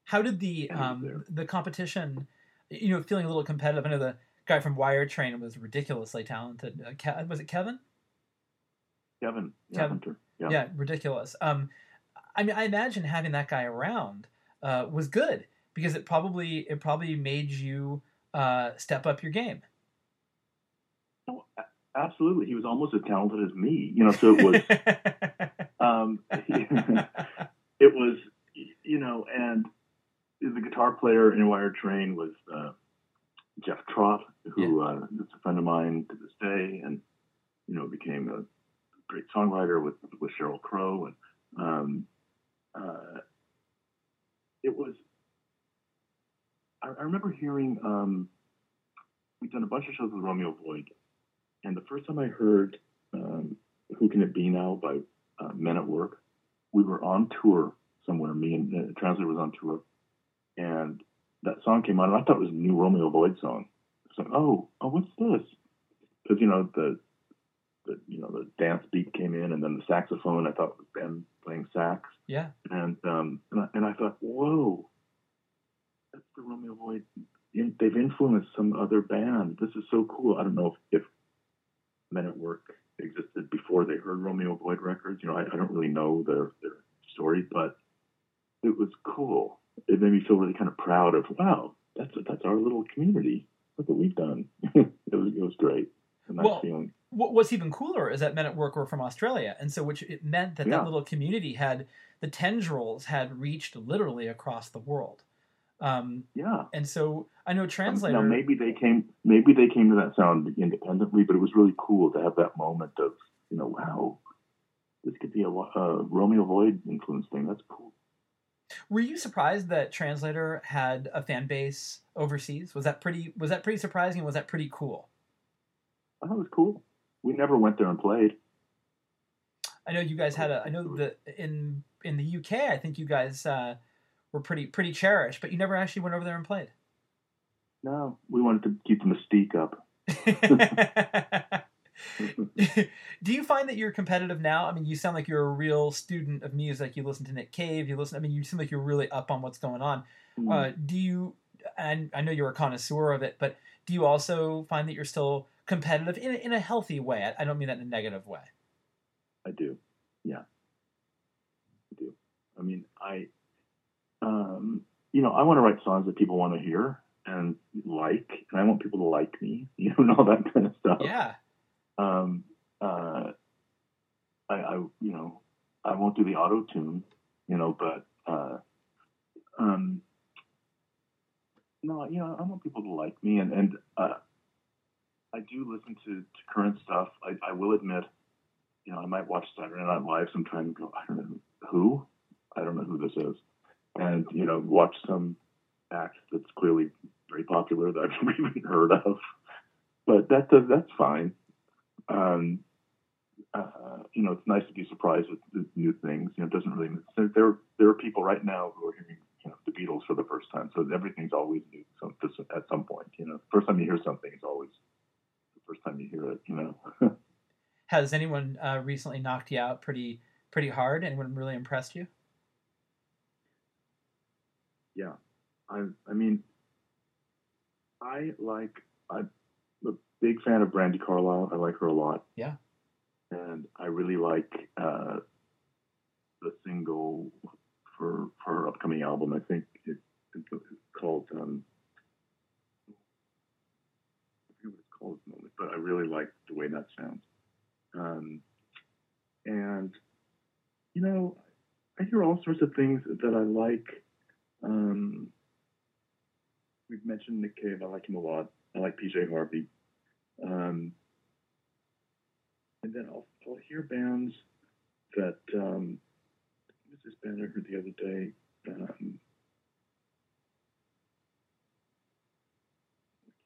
How did the And it was um, the competition, you know, feeling a little competitive? I know the guy from Wire Train was ridiculously talented. Uh, Ke- was it Kevin? Kevin, Kevin. Yeah. yeah, ridiculous. Um, I mean, I imagine having that guy around uh, was good because it probably it probably made you uh, step up your game. Oh, absolutely. He was almost as talented as me. You know, so it was. um, it was, you know, and the guitar player in Wire Train was uh, Jeff Trott, who uh, is a friend of mine to this day, and you know became a great songwriter with with Sheryl Crow, and um, uh, it was. I, I remember hearing um, we'd done a bunch of shows with Romeo Void, and the first time I heard um, "Who Can It Be Now" by uh, Men at Work, we were on tour somewhere. Me and the translator was on tour, and that song came on, and I thought it was a new Romeo Void song. It's like, oh, oh, what's this? Because you know the, the, you know the dance beat came in, and then the saxophone. I thought was Ben playing sax, yeah, and um, and I, and I thought, whoa, Romeo Void. They've influenced some other band. This is so cool. I don't know if, if Men at Work existed before they heard Romeo Void records. You know, I, I don't really know their their story, but it was cool. It made me feel really kind of proud of wow, that's that's our little community. Look what we've done. it was it was great. A nice Well, feeling. what, what's even cooler is that Men at Work were from Australia, and so which it meant that Yeah. that little community had the tendrils had reached literally across the world. Um, Yeah. and so I know translator. Now maybe they came maybe they came to that sound independently, but it was really cool to have that moment of you know wow, this could be a uh, Romeo Void influence thing. That's cool. Were you surprised that Translator had a fan base overseas? Was that pretty? Was that pretty surprising? Was that pretty cool? I thought it was cool. We never went there and played. I know you guys had a. I know that in in the UK, I think you guys uh, were pretty pretty cherished, but you never actually went over there and played. No, we wanted to keep the mystique up. Do you find that you're competitive now? I mean, you sound like you're a real student of music. You listen to Nick Cave. You listen. I mean, you seem like you're really up on what's going on. Mm. Uh, do you? And I know you're a connoisseur of it, but do you also find that you're still competitive in a, in a healthy way? I, I don't mean that in a negative way. I do. Yeah. I do. I mean, I, um, you know, I want to write songs that people want to hear and like, and I want people to like me, you know, and all that kind of stuff. Yeah. Um, uh, I, I, you know, I won't do the auto tune, you know, but, uh, um, no, you know, I want people to like me, and and uh, I do listen to, to current stuff. I, I will admit, you know, I might watch Saturday Night Live sometime and go, I don't know who, I don't know who this is, and you know, watch some act that's clearly very popular that I've never even heard of. But that does that's fine. Um, uh, you know, it's nice to be surprised with, new things. You know, it doesn't really. There, there, are people right now who are hearing, you know, the Beatles for the first time. So everything's always new. So at some point, you know, first time you hear something is always the first time you hear it. You know. Has anyone uh, recently knocked you out pretty pretty hard? Anyone really impressed you? yeah, I, mean, I like. I'm a big fan of Brandi Carlile. I like her a lot. Yeah. and I really like uh, the single for for her upcoming album. I think it, it's called. Um, I forget what it's called at the moment, but I really like the way that sounds. Um, and you know, I hear all sorts of things that I like. Um, we've mentioned Nick Cave. I like him a lot. I like PJ Harvey. Um, and then I'll, I'll hear bands that um, was this band I heard the other day? Um,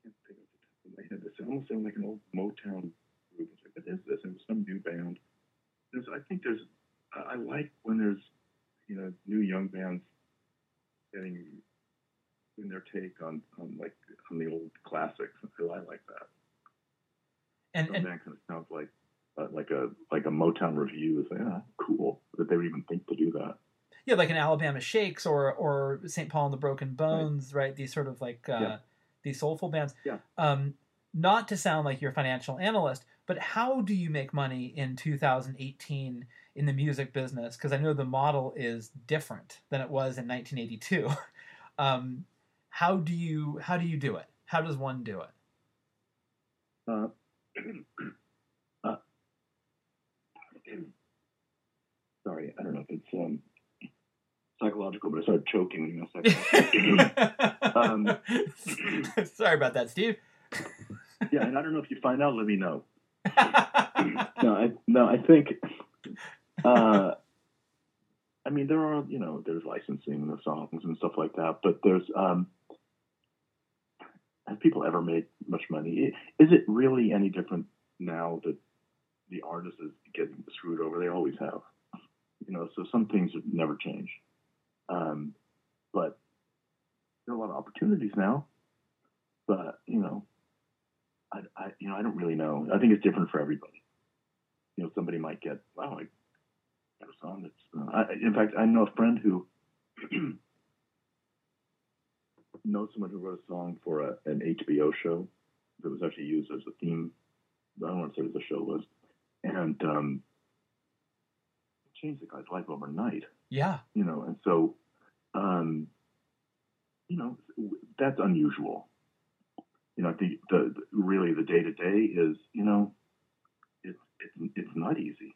I can't think of the. This almost sounded like an old Motown group. It's like, what is this? It was some new band. There's, I think there's. I I like when there's, you know, new young bands getting in their take on, on like on the old classics. I like that. And Some and band kind of sounds like uh, like a like a Motown revue. It's like ah, cool that they would even think to do that. yeah, like an Alabama Shakes or or St. Paul and the Broken Bones, right? These sort of like uh, Yeah. these soulful bands. Yeah. Um, not to sound like you're a financial analyst, but how do you make money in 2018 in the music business? Because I know the model is different than it was in 1982. um, how do you how do you do it? How does one do it? Uh, uh, sorry, I don't know if it's um, psychological, but I started choking when you asked. Um, Sorry about that, Steve. yeah, and I don't know if you find out. Let me know. no, I no, I think. Uh, I mean, there are you know, there's licensing of songs and stuff like that, but there's um, have people ever made much money? Is it really any different now that the artist is getting screwed over? They always have, you know. So some things would never change, um, but there are a lot of opportunities now. But you know, I, I, you know, I don't really know. I think it's different for everybody. You know, somebody might get, wow, I got a song that's. Uh, I, in fact, I know a friend who knows someone who wrote a song for a, an HBO show that was actually used as a theme. I don't want to say what the show was, and um, changed the guy's life overnight yeah. you know, and so, um, you know, that's unusual. You know, I think the, the really the day to day is, you know, it's it's it's not easy,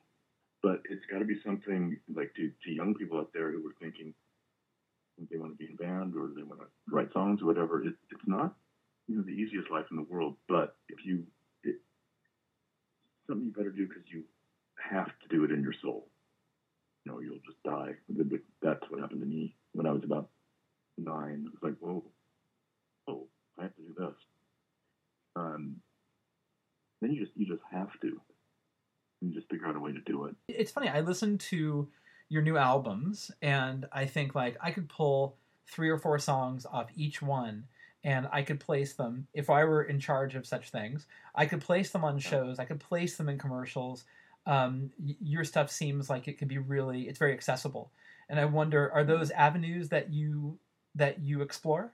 but it's got to be something like to, to young people out there who are thinking they want to be in band or they want to write songs or whatever. It, it's not, you know, the easiest life in the world, but if you, it, something you better do because you have to do it in your soul you know, you'll just die. That's what happened to me when I was about nine. It was like, whoa, oh, I have to do this. Um, then you just you just have to. You just figure out a way to do it. it's funny i listen to your new albums and i think like i could pull three or four songs off each one and I could place them if I were in charge of such things. I could place them on shows. I could place them in commercials. Um, your stuff seems like it could be really. It's very accessible, and I wonder are those avenues that you that you explore?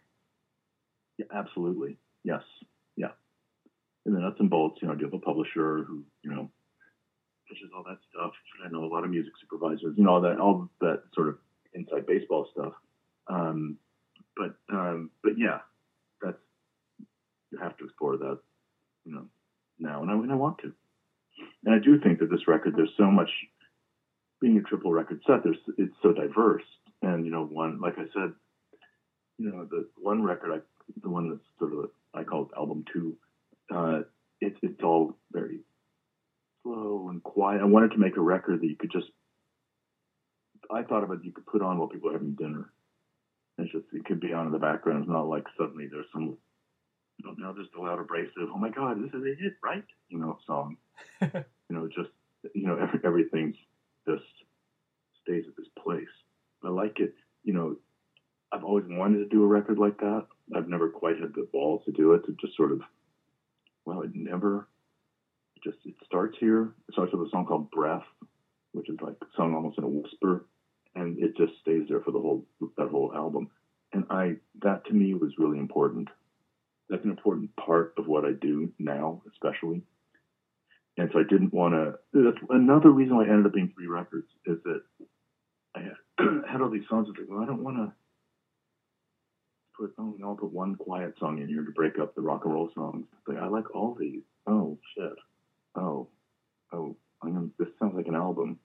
Yeah, absolutely. Yes. Yeah. And the nuts and bolts, you know, do you have a publisher who, you know, pushes all that stuff? I know a lot of music you know, all that, all that sort of inside baseball stuff. Um, but, um, but yeah, that's, you have to explore that, you know, now. And I, and I want to. And I do think that this record, there's so much, being a triple record set, there's, it's so diverse. And, you know, one, like I said, you know, the one record I the one that's sort of I call it album two. Uh, it's it's all very slow and quiet. I wanted to make a record that you could just. Thought of it you could put on while people are having dinner. It's just it could be on in the background. It's not like suddenly there's some. You know, now there's the loud abrasive. Oh my God, this is a hit, right? You know, song. you know, just you know, every, everything's just stays at this place. I like it. You know, I've always wanted to do a record like that. I've never quite had the balls to do it. To just sort of, well, it never. It just it starts here. It starts with a song called "Breath," which is like sung almost in a whisper, and it just stays there for the whole that whole album. And I that to me was really important. That's an important part of what I do now, especially. And so I didn't want to. That's another reason why it ended up being three records is that I had, all these songs. I was like, well, I don't want to put oh I'll put one quiet song in here to break up the rock and roll songs. Like I like all these. Oh shit. Oh. Oh I'm this sounds like an album.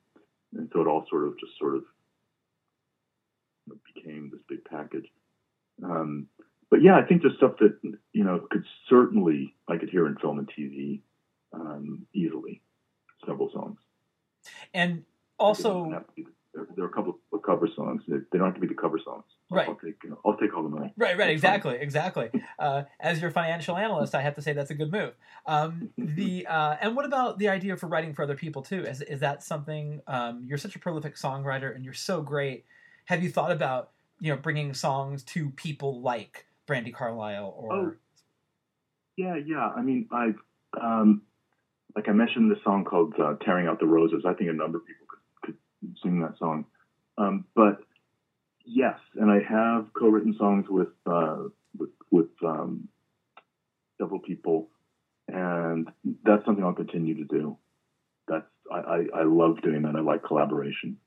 And so it all sort of just sort of became this big package. Um, but yeah, I think there's stuff that you know could certainly I could hear in film and TV um, easily. Several songs. And also, there, there, are a couple of cover songs. They, they, don't have to be the cover songs. Right. I'll take, you know, I'll take all the money. Right, right, exactly, exactly. Uh, as your financial analyst, I have to say that's a good move. Um, the uh, and what about the idea for writing for other people too? Is is that something? Um, you're such a prolific songwriter, and you're so great. Have you thought about you know bringing songs to people like Brandi Carlile or? Oh, yeah, yeah. I mean, I've um, like I mentioned the song called uh, "Tearing Out the Roses." I think a number of people could, could sing that song. Um, but yes, and I have co-written songs with uh, with, with um, several people, and that's something I'll continue to do. That's I, I, I love doing that. I like collaboration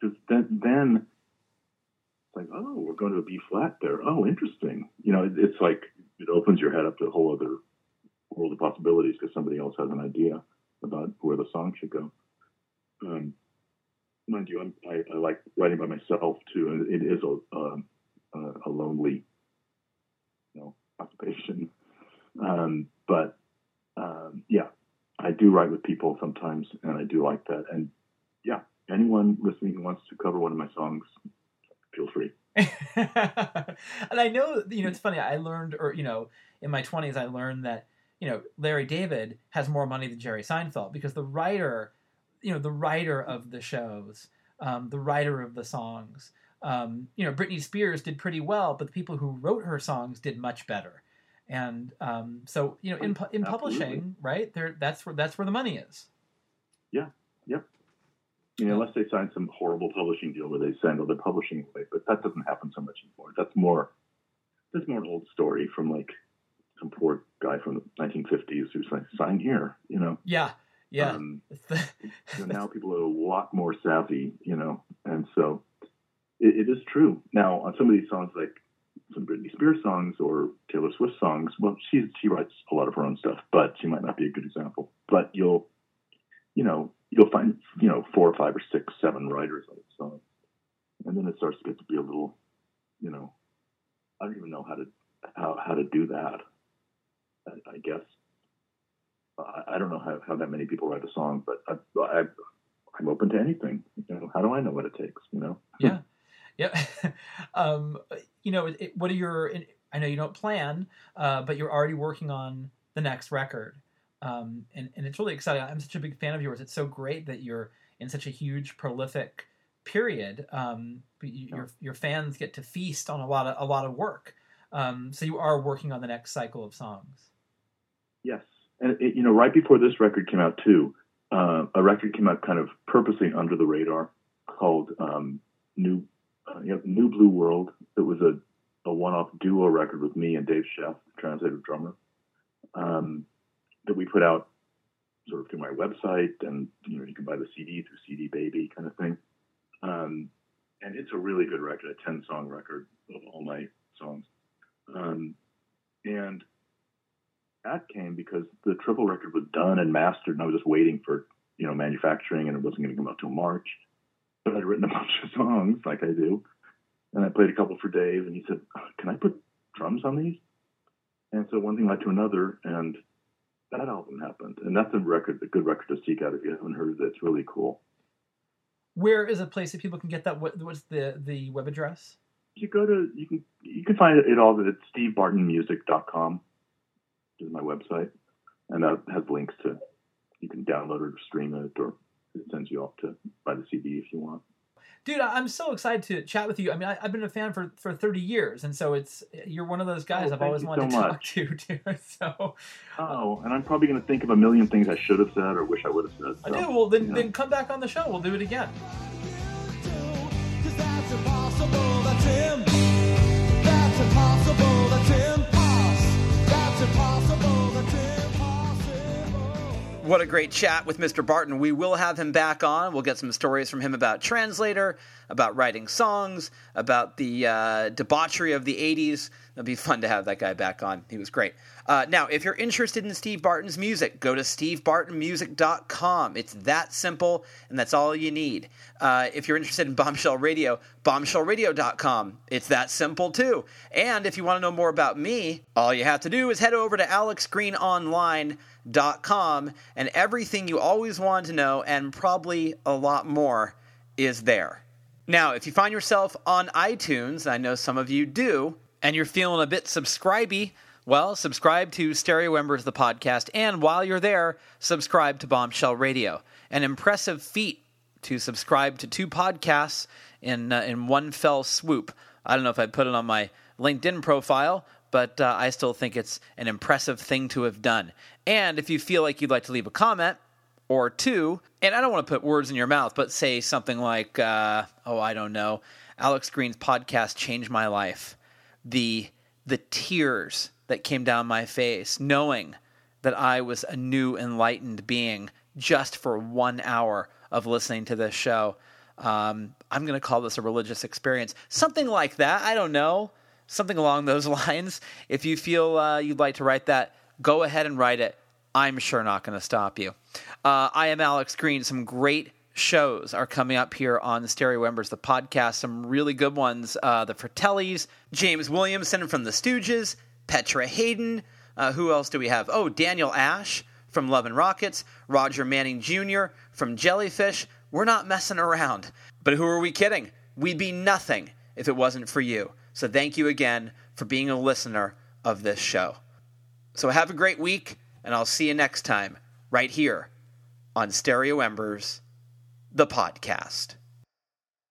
because then then like oh we're going to a B flat there. Oh interesting. You know it, it's like it opens your head up to a whole other world of possibilities because somebody else has an idea about where the song should go. Um, mind you, I, I like writing by myself too, and it is a a, a lonely, you know, occupation. Um, but um, yeah, I do write with people sometimes, and I do like that. And yeah, anyone listening who wants to cover one of my songs, feel free. and I know, you know, it's funny. I learned, or you know, in my twenties, I learned that you know Larry David has more money than Jerry Seinfeld because the writer you know the writer of the shows, um, the writer of the songs. Um, you know, Britney Spears did pretty well, but the people who wrote her songs did much better. And um, so, you know, in in publishing, right there, that's where that's where the money is. Yeah. You know, unless they sign some horrible publishing deal where they send all their publishing away, but that doesn't happen so much anymore. That's more that's more an old story from like some poor guy from the 1950s who's like, sign here, you know. Yeah, yeah. Um, so now people are a lot more savvy, you know, and so it, it is true. Now on some of these songs, like some Britney Spears songs or Taylor Swift songs, well, she she writes a lot of her own stuff, but she might not be a good example. But you'll, you know, you'll find you know four or five or six, seven writers on a song, and then it starts to get to be a little, you know, I don't even know how to how how to do that. I, I guess I don't know how, how that many people write a song, but I, I, I'm open to anything. You know, how do I know what it takes? You know? Yeah, yeah. um, you know, it, what are your? I know you don't plan, uh, but you're already working on the next record, um, and and it's really exciting. I'm such a big fan of yours. It's so great that you're in such a huge, prolific period. Um, you, your your fans get to feast on a lot of a lot of work. Um, so you are working on the next cycle of songs. Yes, and it, you know, right before this record came out too, uh, a record came out kind of purposely under the radar called um, New uh, you know, New Blue World. It was a, a one-off duo record with me and Dave Scheff, the translator drummer, um, that we put out sort of through my website, and you know, you can buy the CD through CD Baby kind of thing. Um, and it's a really good record, a ten-song record of all my songs. Um, and that came because the triple record was done and mastered, and I was just waiting for you know manufacturing, and it wasn't going to come out till March. But I'd written a bunch of songs like I do, and I played a couple for Dave, and he said, "Can I put drums on these?" And so one thing led to another, and that album happened, and that's a record, a good record to seek out if you haven't heard it. It's really cool. Where is a place that people can get that? What, what's the the web address? You go to you can you can find it all at stevebartonmusic.com is my website, and that has links to you can download it or stream it, or it sends you off to buy the CD if you want. Dude, I'm so excited to chat with you. I mean, I, I've been a fan for, for 30 years, and so it's you're one of those guys Oh, I've always wanted so to talk to. Dude. So Oh, and I'm probably going to think of a million things I should have said or wish I would have said. I so, do. Well, then yeah. then come back on the show. We'll do it again. What a great chat with Mr. Barton. We will have him back on. We'll get some stories from him about Translator, about writing songs, about the uh, debauchery of the 80s. It'd be fun to have that guy back on. He was great. Uh, now, if you're interested in Steve Barton's music, go to stevebartonmusic.com. It's that simple, and that's all you need. Uh, if you're interested in Bombshell Radio, bombshellradio.com. It's that simple, too. And if you want to know more about me, all you have to do is head over to alexgreenonline.com, and everything you always wanted to know, and probably a lot more, is there. Now, if you find yourself on iTunes, I know some of you do, and you're feeling a bit subscribey, well, subscribe to Stereo Embers, the podcast, and while you're there, subscribe to Bombshell Radio. An impressive feat to subscribe to two podcasts in uh, in one fell swoop. I don't know if I'd put it on my LinkedIn profile, but uh, I still think it's an impressive thing to have done. And if you feel like you'd like to leave a comment, or two, and I don't want to put words in your mouth, but say something like, uh, "Oh, I don't know, Alex Green's podcast changed my life." The the tears that came down my face, knowing that I was a new enlightened being just for one hour of listening to this show. Um, I'm going to call this a religious experience, something like that. I don't know, something along those lines. If you feel uh, you'd like to write that, go ahead and write it. I'm sure not going to stop you. Uh, I am Alex Green. Some great shows are coming up here on the Stereo Embers, the podcast. Some really good ones. Uh, the Fratellis, James Williamson from the Stooges, Petra Haden. Uh, who else do we have? Oh, Daniel Ash from Love and Rockets, Roger Manning Jr. from Jellyfish. We're not messing around. But who are we kidding? We'd be nothing if it wasn't for you. So thank you again for being a listener of this show. So have a great week, and I'll see you next time right here on Stereo Embers, the podcast.